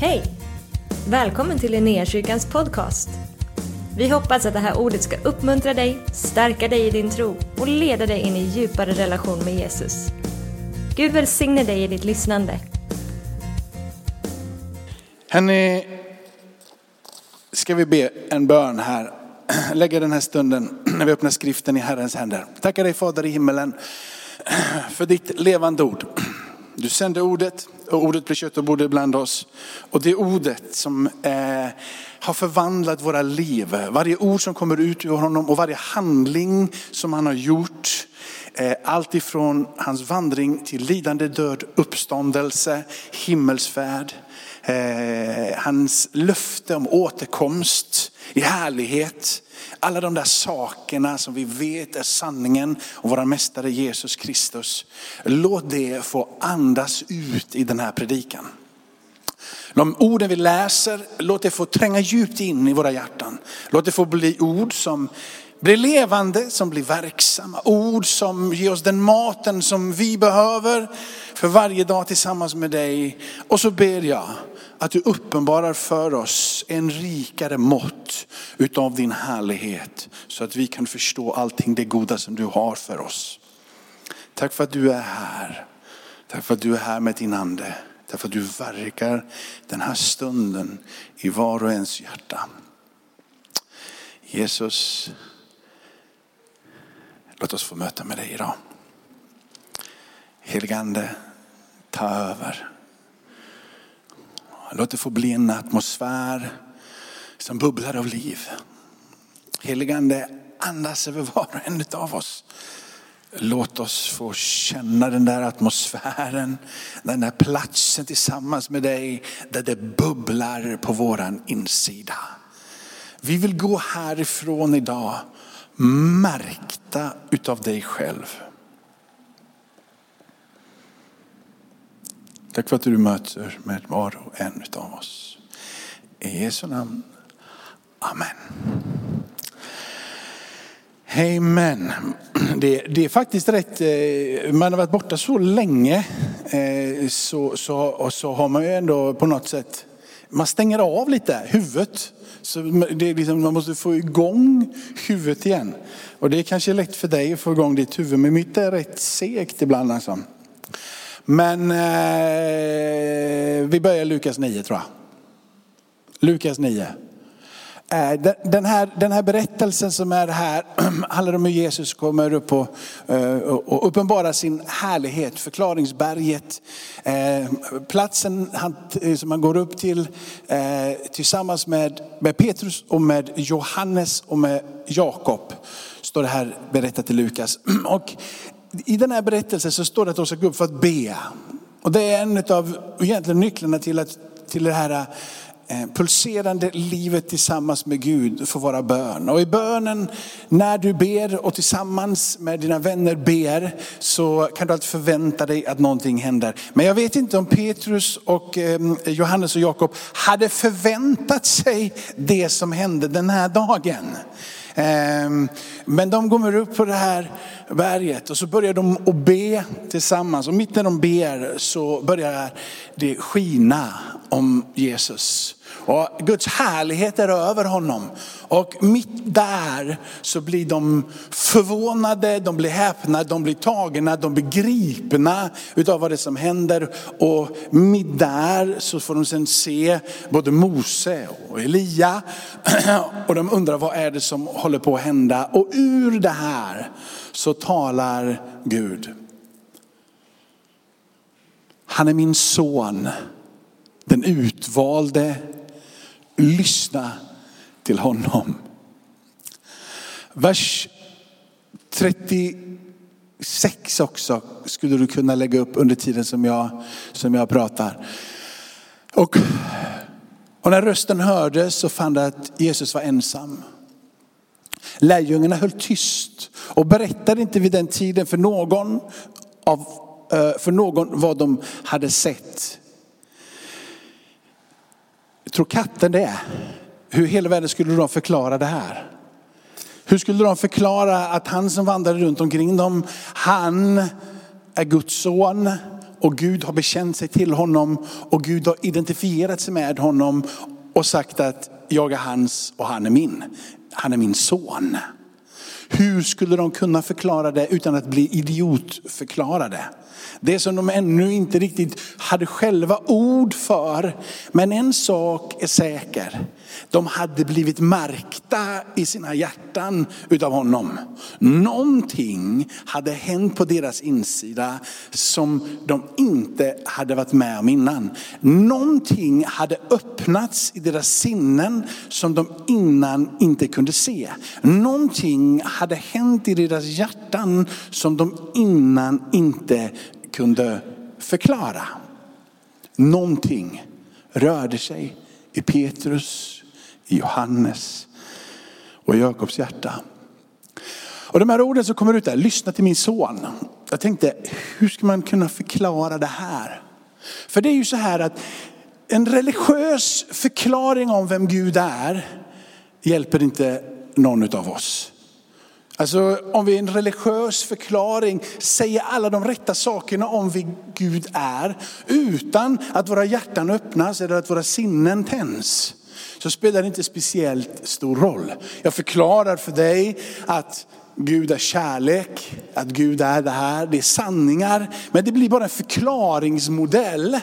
Hej! Välkommen till Linnéakyrkans podcast. Vi hoppas att det här ordet ska uppmuntra dig, stärka dig i din tro och leda dig in i djupare relation med Jesus. Gud välsigne dig i ditt lyssnande. Hörni, ska vi be en bön här. Lägga den här stunden när vi öppnar skriften i Herrens händer. Tackar dig Fader i himmelen för ditt levande ord. Du sände ordet och ordet blev kött och bodde bland oss. Och det ordet som eh, har förvandlat våra liv. Varje ord som kommer ut ur honom och varje handling som han har gjort. Eh, allt ifrån hans vandring till lidande, död, uppståndelse, himmelsfärd. Eh, hans löfte om återkomst i härlighet. Alla de där sakerna som vi vet är sanningen om vår mästare Jesus Kristus. Låt det få andas ut i den här predikan. De orden vi läser, låt det få tränga djupt in i våra hjärtan. Låt det få bli ord som blir levande, som blir verksamma. Ord som ger oss den maten som vi behöver för varje dag tillsammans med dig. Och så ber jag att du uppenbarar för oss en rikare mått utav din härlighet. Så att vi kan förstå allting det goda som du har för oss. Tack för att du är här. Tack för att du är här med din ande. Tack för att du verkar den här stunden i var och ens hjärta. Jesus, låt oss få möta med dig idag. Heligande, ta över. Låt det få bli en atmosfär som bubblar av liv. Heligande, andas över var och en av oss. Låt oss få känna den där atmosfären, den där platsen tillsammans med dig där det bubblar på våran insida. Vi vill gå härifrån idag märkta utav dig själv. Tack för att du möter med var och en av oss. I Jesu namn. Amen. Amen. Det, det, är faktiskt rätt, eh, man har varit borta så länge eh, så, så, och så har man ju ändå på något sätt, man stänger av lite huvudet. Så det är liksom, man måste få igång huvudet igen. Och det är kanske lätt för dig att få igång ditt huvud, men mitt är rätt segt ibland. Alltså. Men eh, vi börjar Lukas 9 tror jag. Lukas 9. Eh, den här, den här berättelsen som är här handlar om hur Jesus kommer upp och, eh, och uppenbarar sin härlighet, förklaringsberget. Eh, platsen han, som han går upp till tillsammans med, med Petrus och med Johannes och med Jakob. Står det här berättat i Lukas. Och i den här berättelsen så står det att de ska gå upp för att be. Och det är en av egentligen nycklarna till, att, till det här eh, pulserande livet tillsammans med Gud för våra bön. Och i bönen, när du ber och tillsammans med dina vänner ber, så kan du alltid förvänta dig att någonting händer. Men jag vet inte om Petrus och eh, Johannes och Jakob hade förväntat sig det som hände den här dagen. Ehm, men de kommer upp på det här berget och så börjar de att be tillsammans. Och mitt när de ber så börjar det skina om Jesus. Och Guds härlighet är över honom. Och mitt där så blir de förvånade, de blir häpna, de blir tagna, de blir gripna utav vad det är som händer. Och mitt där så får de sen se både Mose och Elia. Och de undrar vad är det som håller på att hända. Och ur det här så talar Gud. Han är min son, den utvalde lyssna till honom. Vers 36 också skulle du kunna lägga upp under tiden som jag, som jag pratar. Och, och när rösten hördes så fann de att Jesus var ensam. Lärjungarna höll tyst och berättade inte vid den tiden för någon, av, eh, för någon vad de hade sett tror katten det Hur Hur hela världen skulle de förklara det här? Hur skulle de förklara att han som vandrade runt omkring dem, han är Guds son och Gud har bekänt sig till honom och Gud har identifierat sig med honom och sagt att jag är hans och han är min. Han är min son. Hur skulle de kunna förklara det utan att bli idiotförklarade? Det som de ännu inte riktigt hade själva ord för. Men en sak är säker. De hade blivit märkta i sina hjärtan utav honom. Någonting hade hänt på deras insida som de inte hade varit med om innan. Någonting hade öppnats i deras sinnen som de innan inte kunde se. Någonting hade hänt i deras hjärtan som de innan inte kunde förklara. Någonting rörde sig i Petrus, i Johannes och i Jakobs hjärta. Och de här orden som kommer ut där, lyssna till min son. Jag tänkte, hur ska man kunna förklara det här? För det är ju så här att en religiös förklaring om vem Gud är hjälper inte någon av oss. Alltså om vi i en religiös förklaring säger alla de rätta sakerna om vi Gud är utan att våra hjärtan öppnas eller att våra sinnen tänds så spelar det inte speciellt stor roll. Jag förklarar för dig att Gud är kärlek, att Gud är det här, det är sanningar. Men det blir bara en förklaringsmodell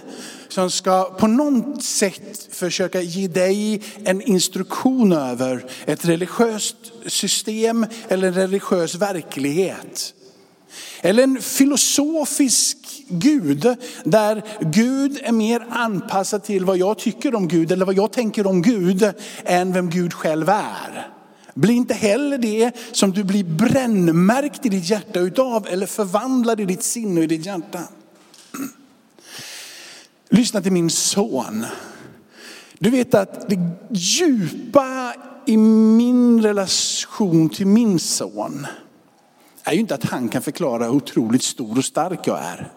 som ska på något sätt försöka ge dig en instruktion över ett religiöst system eller en religiös verklighet. Eller en filosofisk Gud där Gud är mer anpassad till vad jag tycker om Gud eller vad jag tänker om Gud än vem Gud själv är. Bli inte heller det som du blir brännmärkt i ditt hjärta utav eller förvandlad i ditt sinne och i ditt hjärta. Lyssna till min son. Du vet att det djupa i min relation till min son är ju inte att han kan förklara hur otroligt stor och stark jag är.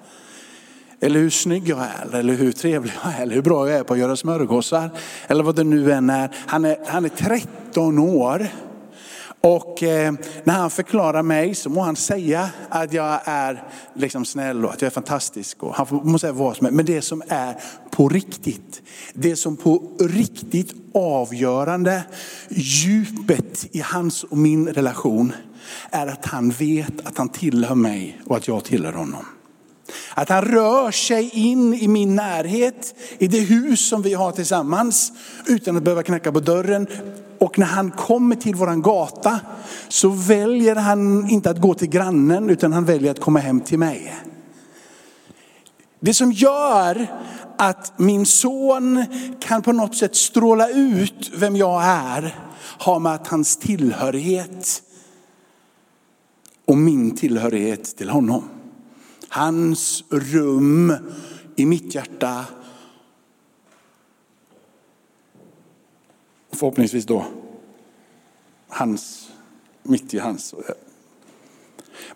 Eller hur snygg jag är, eller hur trevlig jag är, eller hur bra jag är på att göra smörgåsar. Eller vad det nu än är. Han är, han är 13 år. Och eh, när han förklarar mig så må han säga att jag är liksom snäll och att jag är fantastisk. Och han må säga vad som helst. Men det som är på riktigt, det som på riktigt avgörande djupet i hans och min relation är att han vet att han tillhör mig och att jag tillhör honom. Att han rör sig in i min närhet, i det hus som vi har tillsammans, utan att behöva knacka på dörren. Och när han kommer till våran gata så väljer han inte att gå till grannen, utan han väljer att komma hem till mig. Det som gör att min son kan på något sätt stråla ut vem jag är, har med att hans tillhörighet och min tillhörighet till honom. Hans rum i mitt hjärta. Förhoppningsvis då hans, mitt i hans.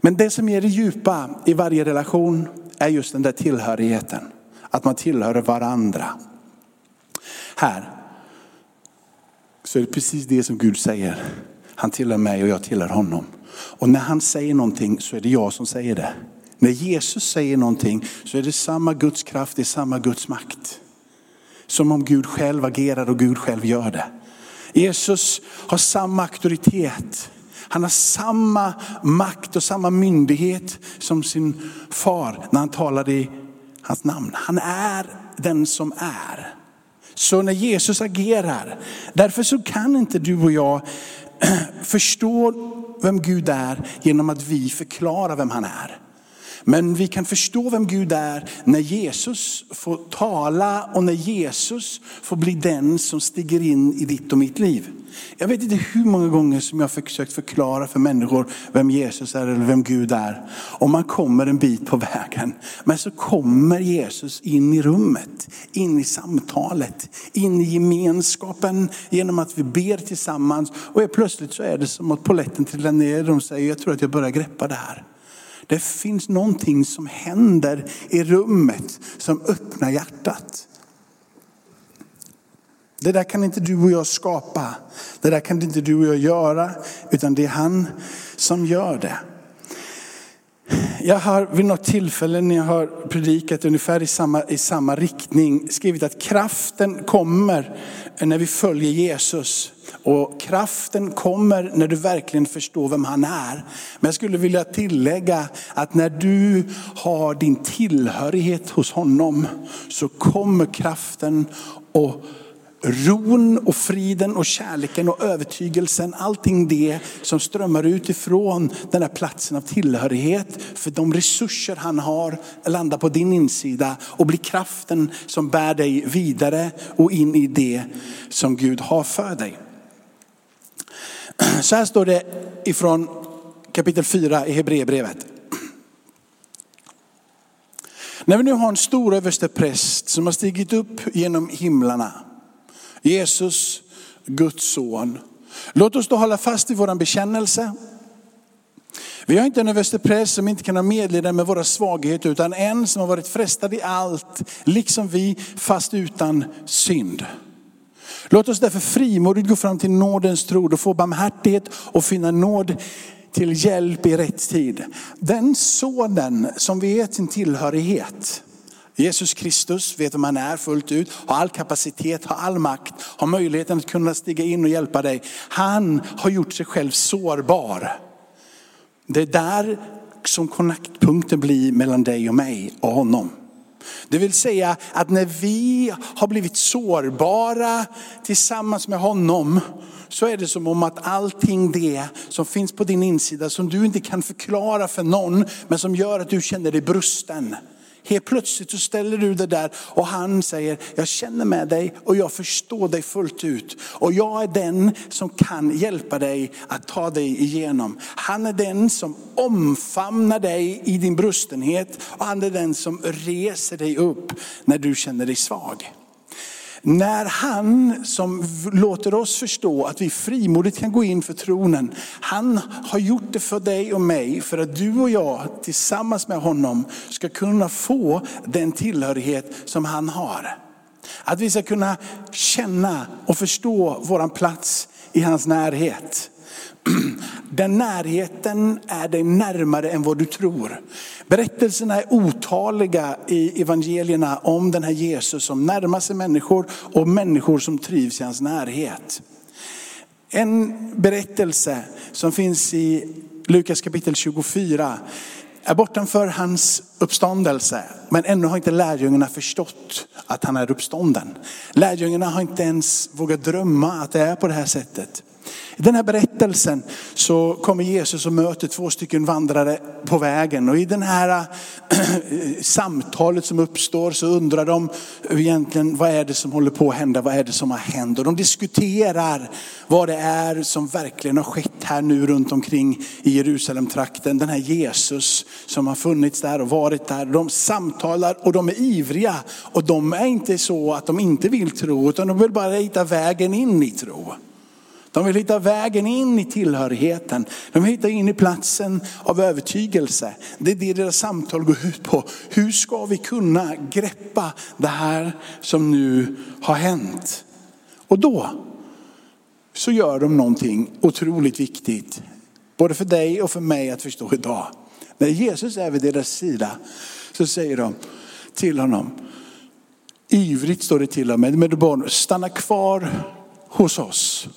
Men det som är det djupa i varje relation är just den där tillhörigheten. Att man tillhör varandra. Här så är det precis det som Gud säger. Han tillhör mig och jag tillhör honom. Och när han säger någonting så är det jag som säger det. När Jesus säger någonting så är det samma Guds kraft, det är samma Guds makt. Som om Gud själv agerar och Gud själv gör det. Jesus har samma auktoritet. Han har samma makt och samma myndighet som sin far när han talade i hans namn. Han är den som är. Så när Jesus agerar, därför så kan inte du och jag förstå vem Gud är genom att vi förklarar vem han är. Men vi kan förstå vem Gud är när Jesus får tala och när Jesus får bli den som stiger in i ditt och mitt liv. Jag vet inte hur många gånger som jag har försökt förklara för människor vem Jesus är eller vem Gud är. Och man kommer en bit på vägen. Men så kommer Jesus in i rummet, in i samtalet, in i gemenskapen genom att vi ber tillsammans. Och plötsligt så är det som att poletten trillar ner och de säger, jag tror att jag börjar greppa det här. Det finns någonting som händer i rummet som öppnar hjärtat. Det där kan inte du och jag skapa. Det där kan inte du och jag göra, utan det är han som gör det. Jag har vid något tillfälle när jag har predikat ungefär i samma, i samma riktning skrivit att kraften kommer när vi följer Jesus. Och kraften kommer när du verkligen förstår vem han är. Men jag skulle vilja tillägga att när du har din tillhörighet hos honom så kommer kraften och ron och friden och kärleken och övertygelsen, allting det som strömmar utifrån den här platsen av tillhörighet. För de resurser han har landar på din insida och blir kraften som bär dig vidare och in i det som Gud har för dig. Så här står det ifrån kapitel 4 i Hebreerbrevet. När vi nu har en stor överstepräst som har stigit upp genom himlarna Jesus, Guds son. Låt oss då hålla fast i vår bekännelse. Vi har inte en överstepräst som inte kan ha medlidande med våra svagheter, utan en som har varit frestad i allt, liksom vi, fast utan synd. Låt oss därför frimodigt gå fram till nådens tro och få barmhärtighet och finna nåd till hjälp i rätt tid. Den sonen som vet sin tillhörighet, Jesus Kristus vet vem han är fullt ut, har all kapacitet, har all makt, har möjligheten att kunna stiga in och hjälpa dig. Han har gjort sig själv sårbar. Det är där som kontaktpunkten blir mellan dig och mig och honom. Det vill säga att när vi har blivit sårbara tillsammans med honom så är det som om att allting det som finns på din insida som du inte kan förklara för någon men som gör att du känner dig brusten. Helt plötsligt så ställer du det där och han säger, jag känner med dig och jag förstår dig fullt ut. Och jag är den som kan hjälpa dig att ta dig igenom. Han är den som omfamnar dig i din brustenhet och han är den som reser dig upp när du känner dig svag. När han som låter oss förstå att vi frimodigt kan gå in för tronen, han har gjort det för dig och mig för att du och jag tillsammans med honom ska kunna få den tillhörighet som han har. Att vi ska kunna känna och förstå våran plats i hans närhet. Den närheten är dig närmare än vad du tror. Berättelserna är otaliga i evangelierna om den här Jesus som närmar sig människor och människor som trivs i hans närhet. En berättelse som finns i Lukas kapitel 24 är bortanför hans uppståndelse. Men ännu har inte lärjungarna förstått att han är uppstånden. Lärjungarna har inte ens vågat drömma att det är på det här sättet. I den här berättelsen så kommer Jesus och möter två stycken vandrare på vägen. Och i det här eh, samtalet som uppstår så undrar de egentligen vad är det som håller på att hända, vad är det som har hänt. Och de diskuterar vad det är som verkligen har skett här nu runt omkring i Jerusalemtrakten. Den här Jesus som har funnits där och varit där. De samtalar och de är ivriga. Och de är inte så att de inte vill tro utan de vill bara hitta vägen in i tro. De vill hitta vägen in i tillhörigheten. De vill hitta in i platsen av övertygelse. Det är det deras samtal går ut på. Hur ska vi kunna greppa det här som nu har hänt? Och då så gör de någonting otroligt viktigt. Både för dig och för mig att förstå idag. När Jesus är vid deras sida så säger de till honom, ivrigt står det till och med, med barn, stanna kvar hos oss.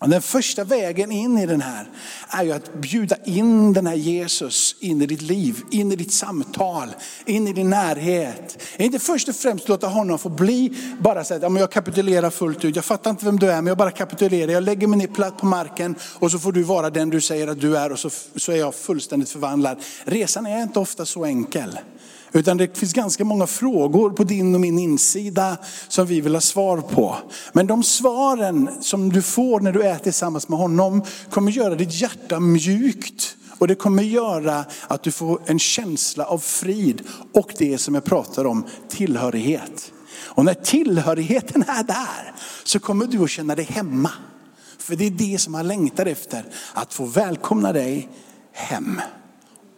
Den första vägen in i den här är ju att bjuda in den här Jesus in i ditt liv, in i ditt samtal, in i din närhet. Inte först och främst låta honom få bli bara så att jag kapitulerar fullt ut. Jag fattar inte vem du är men jag bara kapitulerar. Jag lägger mig ner platt på marken och så får du vara den du säger att du är och så, så är jag fullständigt förvandlad. Resan är inte ofta så enkel. Utan det finns ganska många frågor på din och min insida som vi vill ha svar på. Men de svaren som du får när du är tillsammans med honom kommer göra ditt hjärta mjukt. Och det kommer göra att du får en känsla av frid och det som jag pratar om, tillhörighet. Och när tillhörigheten är där så kommer du att känna dig hemma. För det är det som han längtar efter, att få välkomna dig hem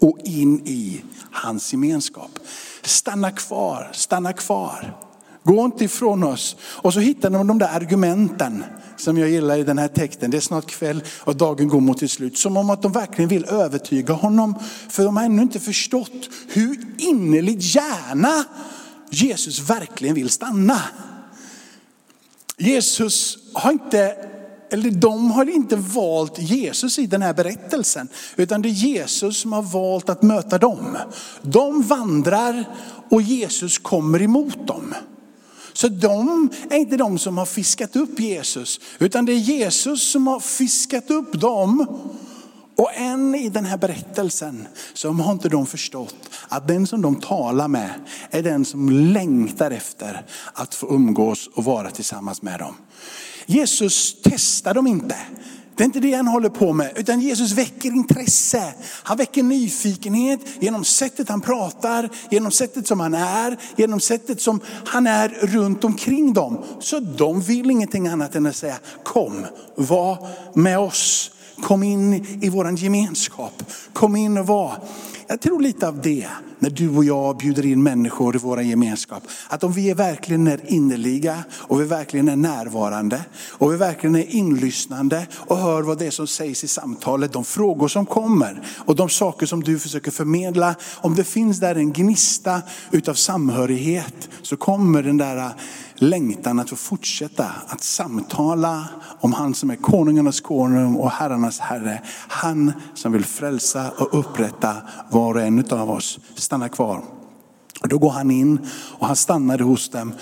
och in i hans gemenskap. Stanna kvar, stanna kvar. Gå inte ifrån oss. Och så hittar de de där argumenten som jag gillar i den här texten. Det är snart kväll och dagen går mot sitt slut. Som om att de verkligen vill övertyga honom. För de har ännu inte förstått hur innerligt gärna Jesus verkligen vill stanna. Jesus har inte, eller de har inte valt Jesus i den här berättelsen. Utan det är Jesus som har valt att möta dem. De vandrar och Jesus kommer emot dem. Så de är inte de som har fiskat upp Jesus, utan det är Jesus som har fiskat upp dem. Och än i den här berättelsen så har inte de förstått att den som de talar med är den som längtar efter att få umgås och vara tillsammans med dem. Jesus testar dem inte. Det är inte det han håller på med, utan Jesus väcker intresse. Han väcker nyfikenhet genom sättet han pratar, genom sättet som han är, genom sättet som han är runt omkring dem. Så de vill ingenting annat än att säga, kom, var med oss. Kom in i vår gemenskap. Kom in och var. Jag tror lite av det när du och jag bjuder in människor i vår gemenskap. Att om vi är verkligen är innerliga och vi verkligen är närvarande och vi verkligen är inlyssnande och hör vad det är som sägs i samtalet, de frågor som kommer och de saker som du försöker förmedla. Om det finns där en gnista utav samhörighet så kommer den där längtan att få fortsätta att samtala om han som är konungarnas konung och herrarnas herre. Han som vill frälsa och upprätta var och en av oss. Stanna kvar. Och då går han in och han stannade hos dem.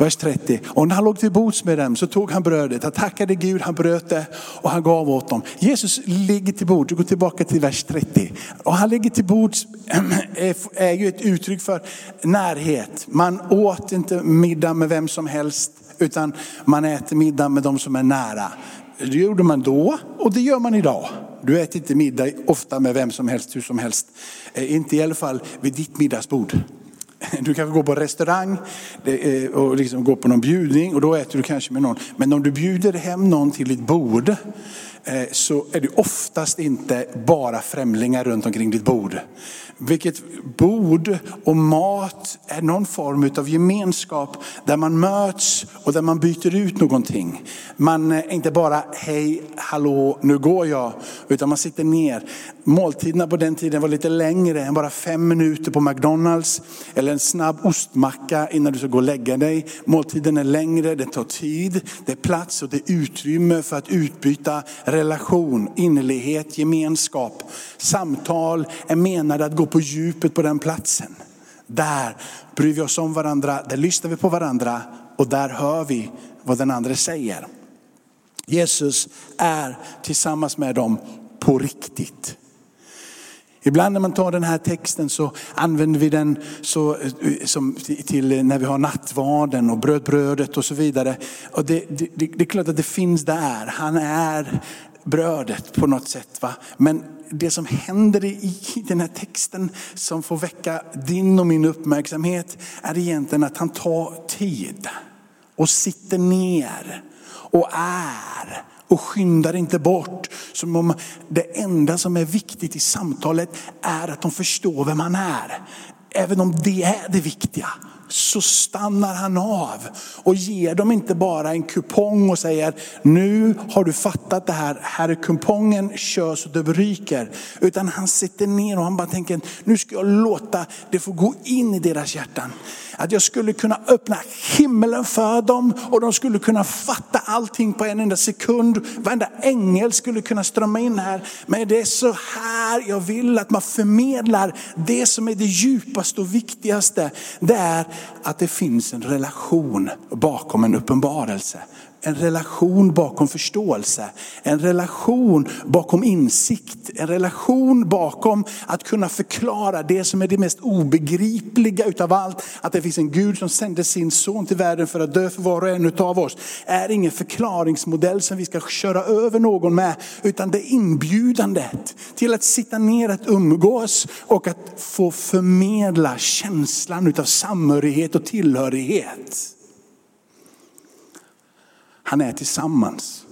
Vers 30. Och när han låg till bords med dem så tog han brödet, han tackade Gud, han bröt det och han gav åt dem. Jesus ligger till bords, går tillbaka till vers 30. Och han ligger till bords är ju ett uttryck för närhet. Man åt inte middag med vem som helst utan man äter middag med de som är nära. Det gjorde man då och det gör man idag. Du äter inte middag ofta med vem som helst, hur som helst. Eh, inte i alla fall vid ditt middagsbord. Du kanske går på restaurang eh, och liksom går på någon bjudning och då äter du kanske med någon. Men om du bjuder hem någon till ditt bord Eh, så är du oftast inte bara främlingar runt omkring ditt bord. Vilket bord och mat är någon form av gemenskap där man möts och där man byter ut någonting. Man är inte bara hej, hallå, nu går jag, utan man sitter ner. Måltiderna på den tiden var lite längre än bara fem minuter på McDonalds eller en snabb ostmacka innan du ska gå och lägga dig. Måltiden är längre, det tar tid, det är plats och det är utrymme för att utbyta relation, innerlighet, gemenskap. Samtal är menade att gå på djupet på den platsen. Där bryr vi oss om varandra, där lyssnar vi på varandra och där hör vi vad den andra säger. Jesus är tillsammans med dem på riktigt. Ibland när man tar den här texten så använder vi den så, eh, som till när vi har nattvarden och brödbrödet och så vidare. Och det, det, det är klart att det finns där. Han är brödet på något sätt. Va? Men det som händer i den här texten som får väcka din och min uppmärksamhet är egentligen att han tar tid och sitter ner och är och skyndar inte bort. Som om det enda som är viktigt i samtalet är att de förstår vem han är. Även om det är det viktiga så stannar han av och ger dem inte bara en kupong och säger nu har du fattat det här, här är kupongen, kör så det ryker. Utan han sitter ner och han bara tänker nu ska jag låta det få gå in i deras hjärtan. Att jag skulle kunna öppna himlen för dem och de skulle kunna fatta allting på en enda sekund. Varenda ängel skulle kunna strömma in här. Men det är så här jag vill att man förmedlar det som är det djupaste och viktigaste. Det är att det finns en relation bakom en uppenbarelse en relation bakom förståelse, en relation bakom insikt, en relation bakom att kunna förklara det som är det mest obegripliga utav allt. Att det finns en Gud som sände sin son till världen för att dö för var och en utav oss. Är ingen förklaringsmodell som vi ska köra över någon med, utan det är inbjudandet till att sitta ner, att umgås och att få förmedla känslan utav samhörighet och tillhörighet. Han är tillsammans.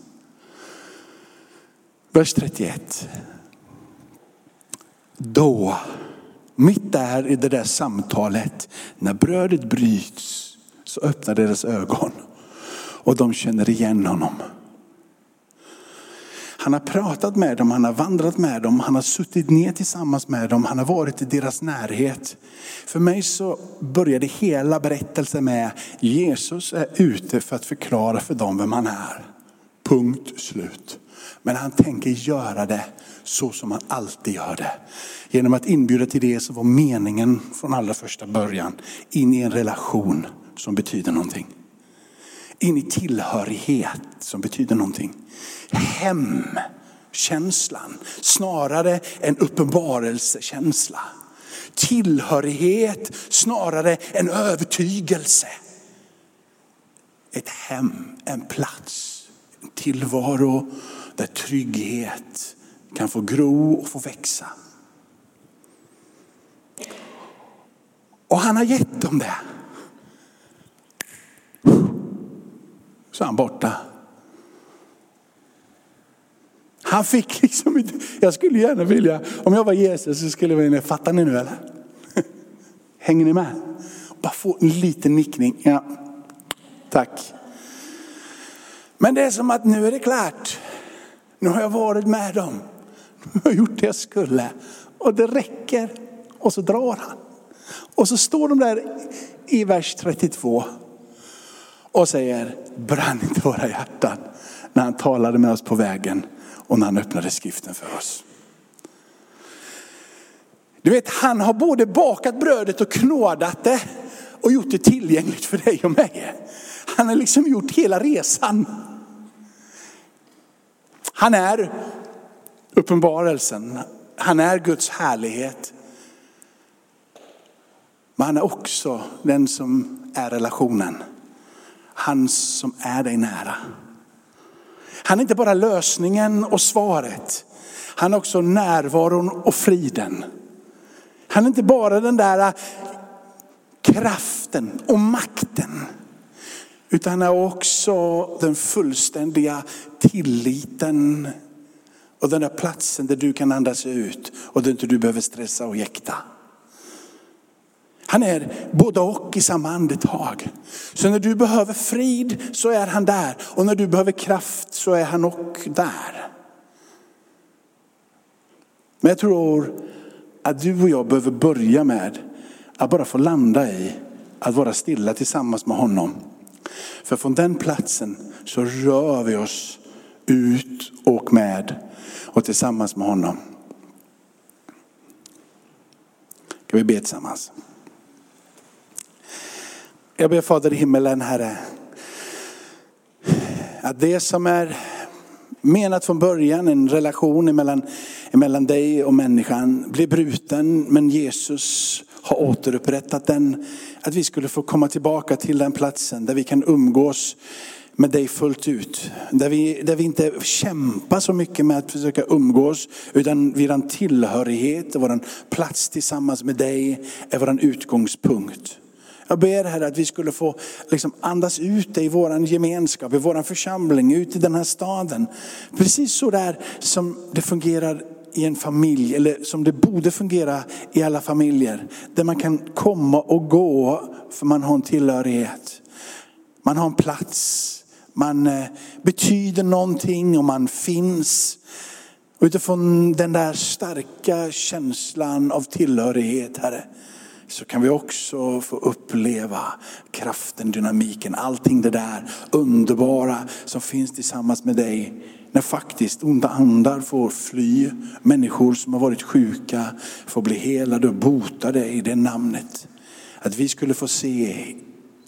Vers 31. Då, mitt där i det där samtalet, när brödet bryts, så öppnar deras ögon och de känner igen honom. Han har pratat med dem, han har vandrat med dem, han har suttit ner tillsammans med dem, han har varit i deras närhet. För mig så började hela berättelsen med Jesus är ute för att förklara för dem vem han är. Punkt slut. Men han tänker göra det så som han alltid gör det. Genom att inbjuda till det som var meningen från allra första början. In i en relation som betyder någonting. In i tillhörighet som betyder någonting. Hemkänslan snarare än uppenbarelsekänsla. Tillhörighet snarare än övertygelse. Ett hem, en plats, en tillvaro där trygghet kan få gro och få växa. Och han har gett dem det. Så är han borta. Han fick liksom inte, jag skulle gärna vilja, om jag var Jesus så skulle jag vilja, fattar ni nu eller? Hänger ni med? Bara få en liten nickning. Ja, tack. Men det är som att nu är det klart. Nu har jag varit med dem. Nu har jag gjort det jag skulle. Och det räcker. Och så drar han. Och så står de där i vers 32 och säger, brann inte våra hjärtan när han talade med oss på vägen och när han öppnade skriften för oss. Du vet, han har både bakat brödet och knådat det och gjort det tillgängligt för dig och mig. Han har liksom gjort hela resan. Han är uppenbarelsen. Han är Guds härlighet. Men han är också den som är relationen. Han som är dig nära. Han är inte bara lösningen och svaret. Han är också närvaron och friden. Han är inte bara den där kraften och makten. Utan han är också den fullständiga tilliten. Och den där platsen där du kan andas ut och där inte du behöver stressa och jäkta. Han är både och i samma andetag. Så när du behöver frid så är han där. Och när du behöver kraft så är han och där. Men jag tror att du och jag behöver börja med att bara få landa i att vara stilla tillsammans med honom. För från den platsen så rör vi oss ut och med och tillsammans med honom. Ska vi be tillsammans? Jag ber Fader i himmelen Herre, att det som är menat från början, en relation mellan, mellan dig och människan, blir bruten men Jesus har återupprättat den. Att vi skulle få komma tillbaka till den platsen där vi kan umgås med dig fullt ut. Där vi, där vi inte kämpar så mycket med att försöka umgås, utan vår tillhörighet och vår plats tillsammans med dig är vår utgångspunkt. Jag ber Herre att vi skulle få liksom andas ut det i vår gemenskap, i vår församling, ut i den här staden. Precis så där som det fungerar i en familj, eller som det borde fungera i alla familjer. Där man kan komma och gå för man har en tillhörighet. Man har en plats, man eh, betyder någonting och man finns. Utifrån den där starka känslan av tillhörighet, Herre så kan vi också få uppleva kraften, dynamiken, allting det där underbara som finns tillsammans med dig. När faktiskt onda andar får fly, människor som har varit sjuka får bli helade och botade i det namnet. Att vi skulle få se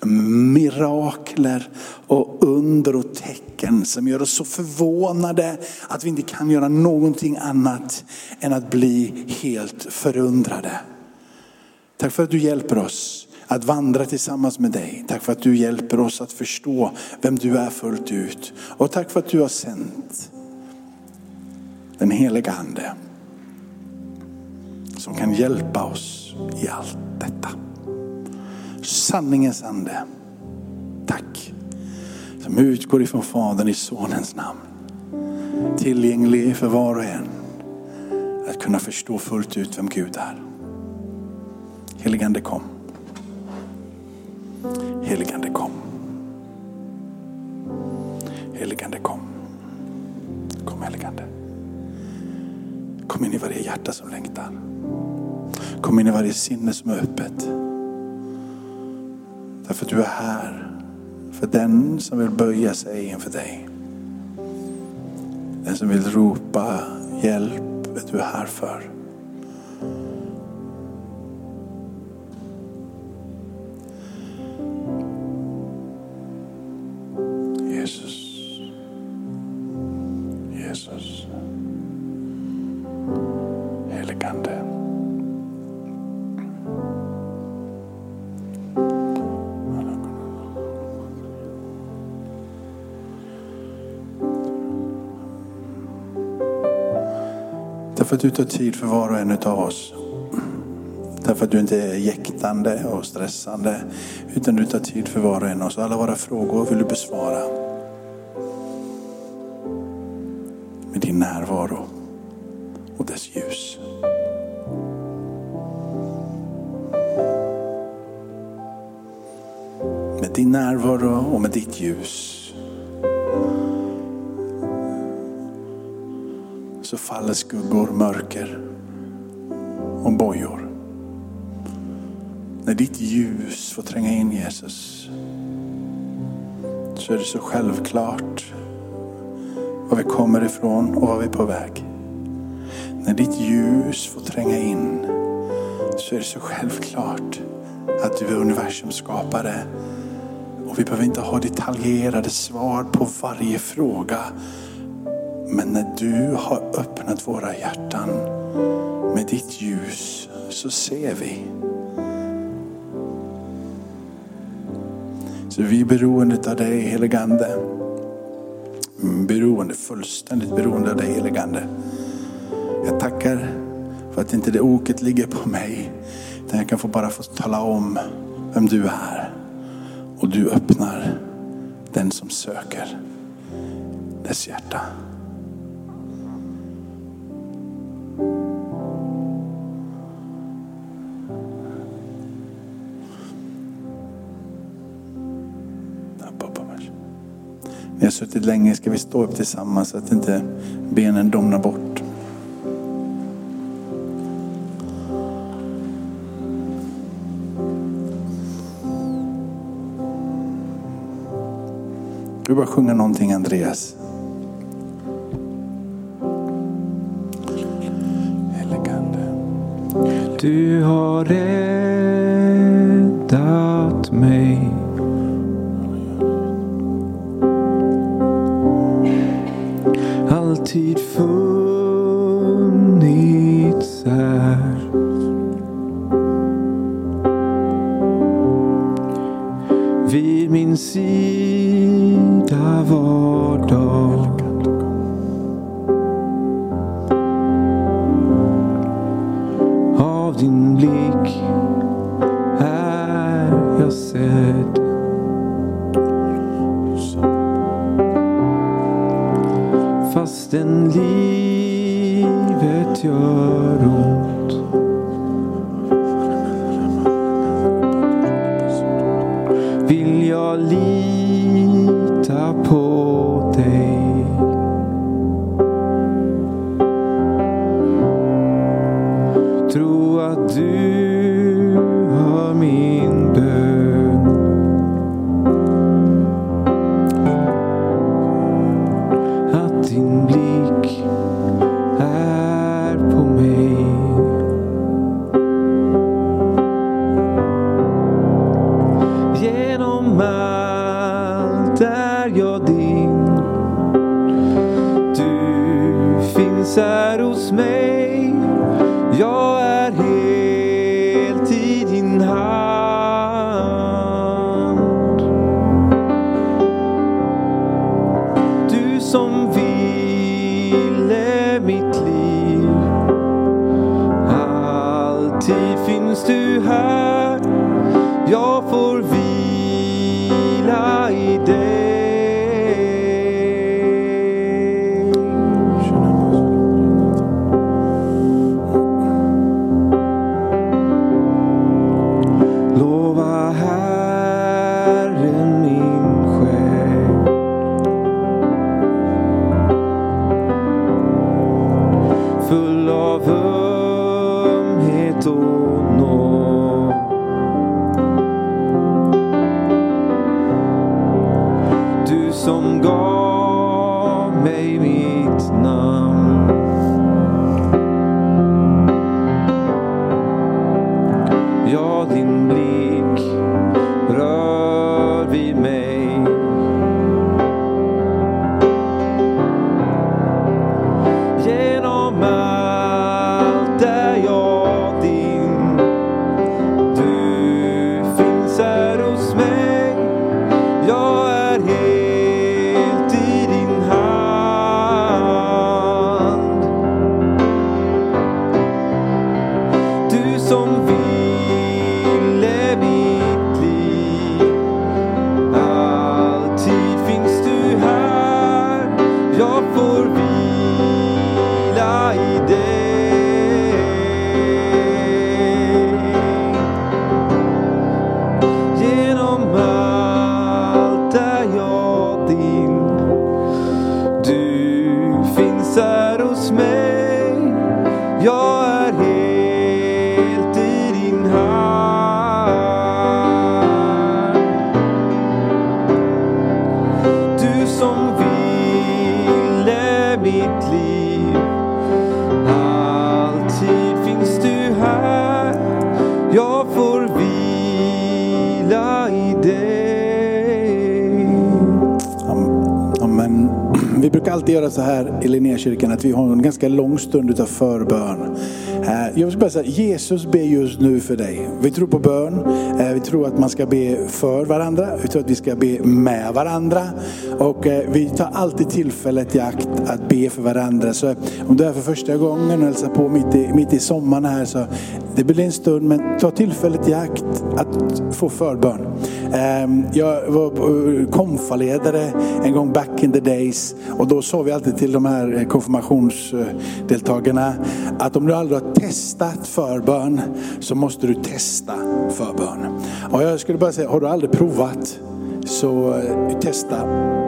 mirakler och under och tecken som gör oss så förvånade att vi inte kan göra någonting annat än att bli helt förundrade. Tack för att du hjälper oss att vandra tillsammans med dig. Tack för att du hjälper oss att förstå vem du är fullt ut. Och tack för att du har sänt den heliga ande som kan hjälpa oss i allt detta. Sanningens ande. Tack. Som utgår ifrån Fadern i Sonens namn. Tillgänglig för var och en. Att kunna förstå fullt ut vem Gud är. Heligande kom. Heligande kom. Heligande kom. Kom heligande. Kom in i varje hjärta som längtar. Kom in i varje sinne som är öppet. Därför att du är här. För den som vill böja sig inför dig. Den som vill ropa hjälp är du här för. Därför att du tar tid för var och en av oss. Därför att du inte är jäktande och stressande. Utan du tar tid för var och en av oss. Alla våra frågor vill du besvara. Så skuggor, mörker och bojor. När ditt ljus får tränga in Jesus så är det så självklart var vi kommer ifrån och var vi är på väg. När ditt ljus får tränga in så är det så självklart att du är universums skapare. Och vi behöver inte ha detaljerade svar på varje fråga. Men när du har öppnat våra hjärtan med ditt ljus så ser vi. Så vi är beroende av dig heligande. Beroende, fullständigt beroende av dig heligande. Jag tackar för att inte det oket ligger på mig. Utan jag kan få bara få tala om vem du är. Och du öppnar den som söker dess hjärta. Har suttit länge, ska vi stå upp tillsammans så att inte benen domnar bort. Du bara sjunga någonting Andreas. Heligande. Du har räddat mig. Göra så här i Linnékyrkan att vi har en ganska lång stund utav förbön. Eh, jag vill bara säga, Jesus ber just nu för dig. Vi tror på bön, eh, vi tror att man ska be för varandra, vi tror att vi ska be med varandra. Och eh, vi tar alltid tillfället i akt att be för varandra. Så om du är här för första gången och hälsar på mitt i, mitt i sommaren här så det blir en stund men ta tillfället i akt att få förbön. Ehm, jag var eh, konfaledare en gång back in the days och då sa vi alltid till de här eh, konfirmationsdeltagarna att om du aldrig har testat förbön så måste du testa förbön. Och jag skulle bara säga, har du aldrig provat så eh, testa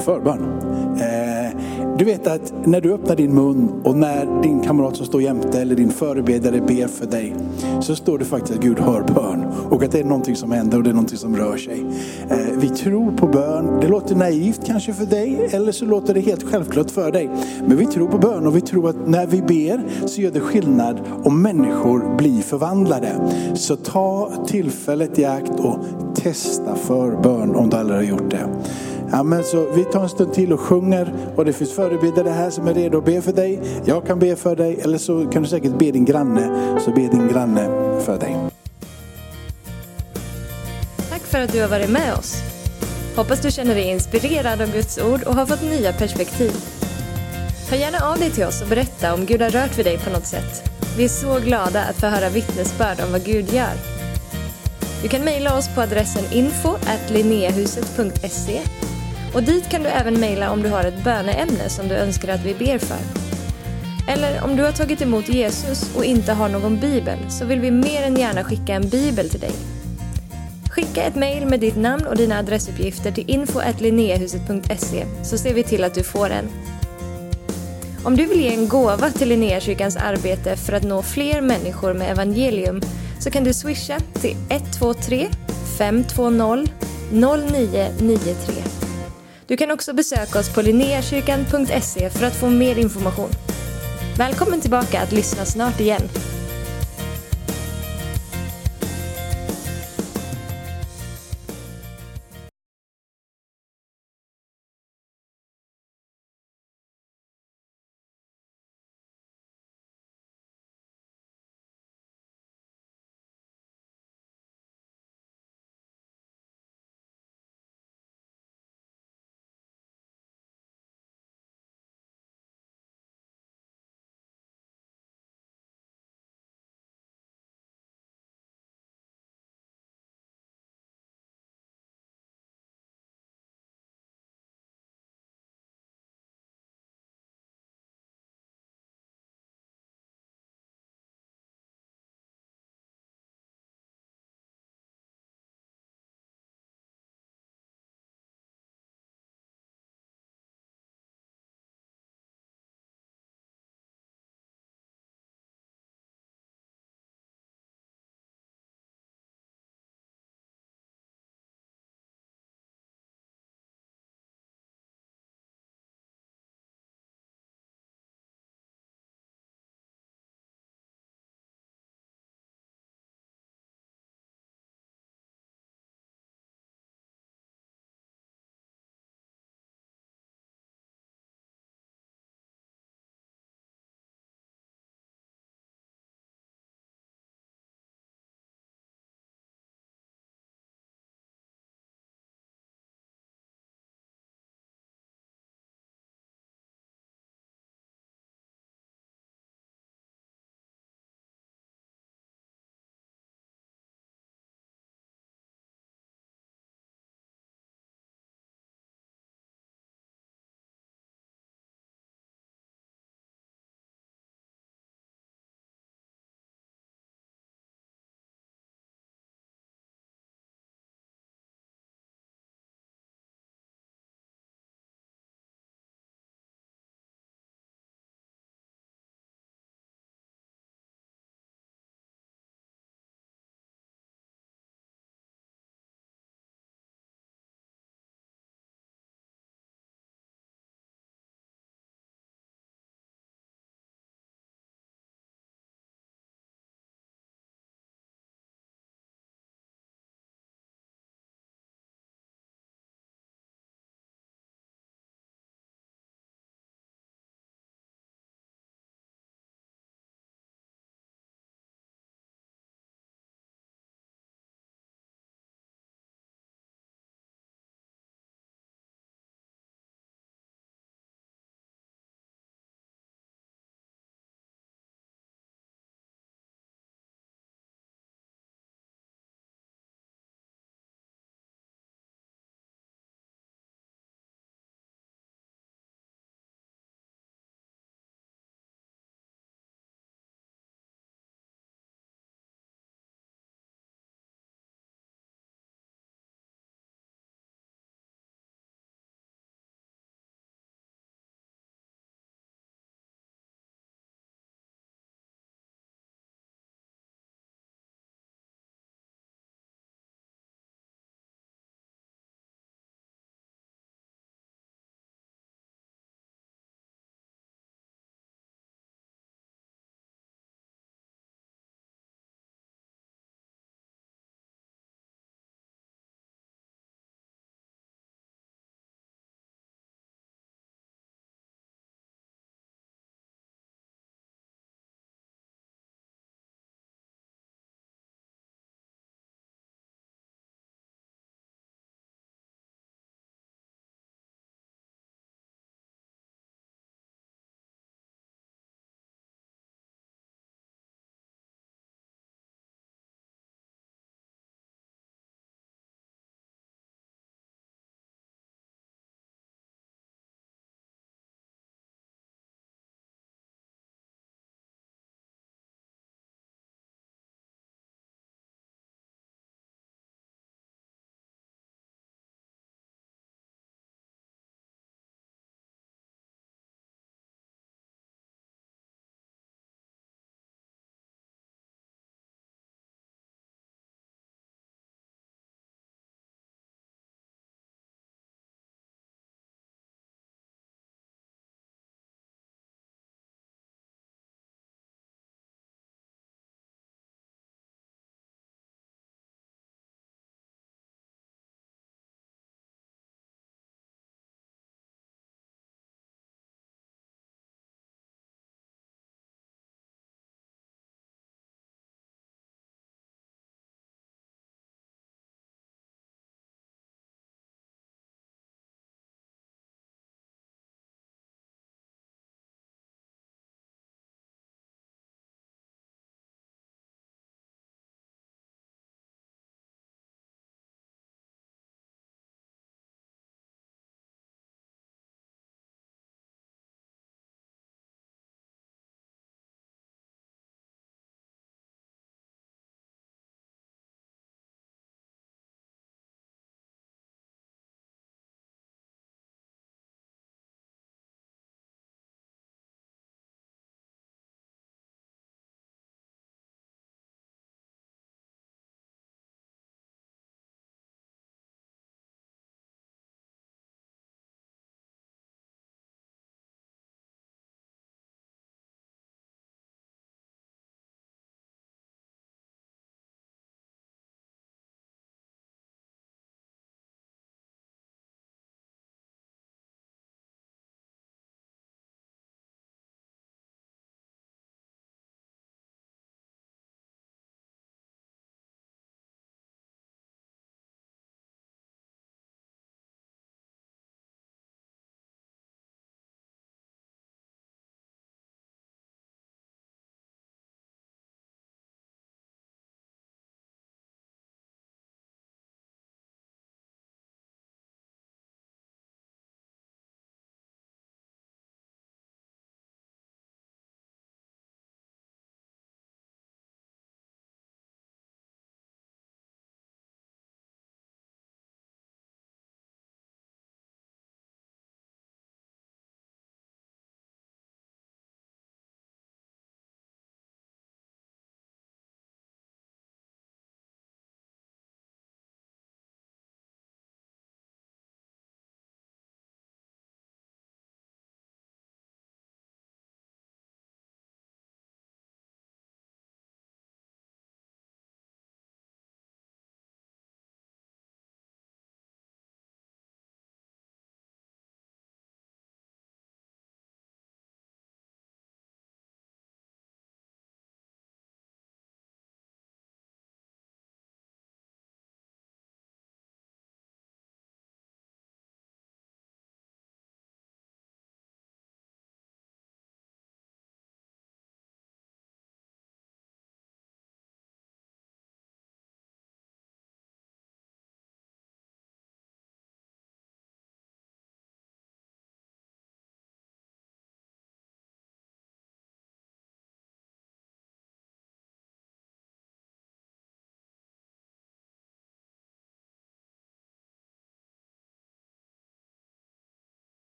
förbön. Ehm, du vet att när du öppnar din mun och när din kamrat som står jämte eller din förebedjare ber för dig så står det faktiskt att Gud hör bön och att det är någonting som händer och det är någonting som rör sig. Eh, vi tror på bön. Det låter naivt kanske för dig eller så låter det helt självklart för dig. Men vi tror på bön och vi tror att när vi ber så gör det skillnad om människor blir förvandlade. Så ta tillfället i akt och testa förbön om du aldrig har gjort det. Ja, men så vi tar en stund till och sjunger och det finns förebedjare här som är redo att be för dig. Jag kan be för dig eller så kan du säkert be din granne. Så be din granne för dig. Tack för att du har varit med oss. Hoppas du känner dig inspirerad av Guds ord och har fått nya perspektiv. Hör gärna av dig till oss och berätta om Gud har rört vid dig på något sätt. Vi är så glada att få höra vittnesbörd om vad Gud gör. Du kan mejla oss på adressen info och dit kan du även mejla om du har ett böneämne som du önskar att vi ber för. Eller om du har tagit emot Jesus och inte har någon bibel så vill vi mer än gärna skicka en bibel till dig. Skicka ett mejl med ditt namn och dina adressuppgifter till info så ser vi till att du får en. Om du vill ge en gåva till Linnéakyrkans arbete för att nå fler människor med evangelium så kan du swisha till 123 520 0993. Du kan också besöka oss på linneakyrkan.se för att få mer information. Välkommen tillbaka att lyssna snart igen.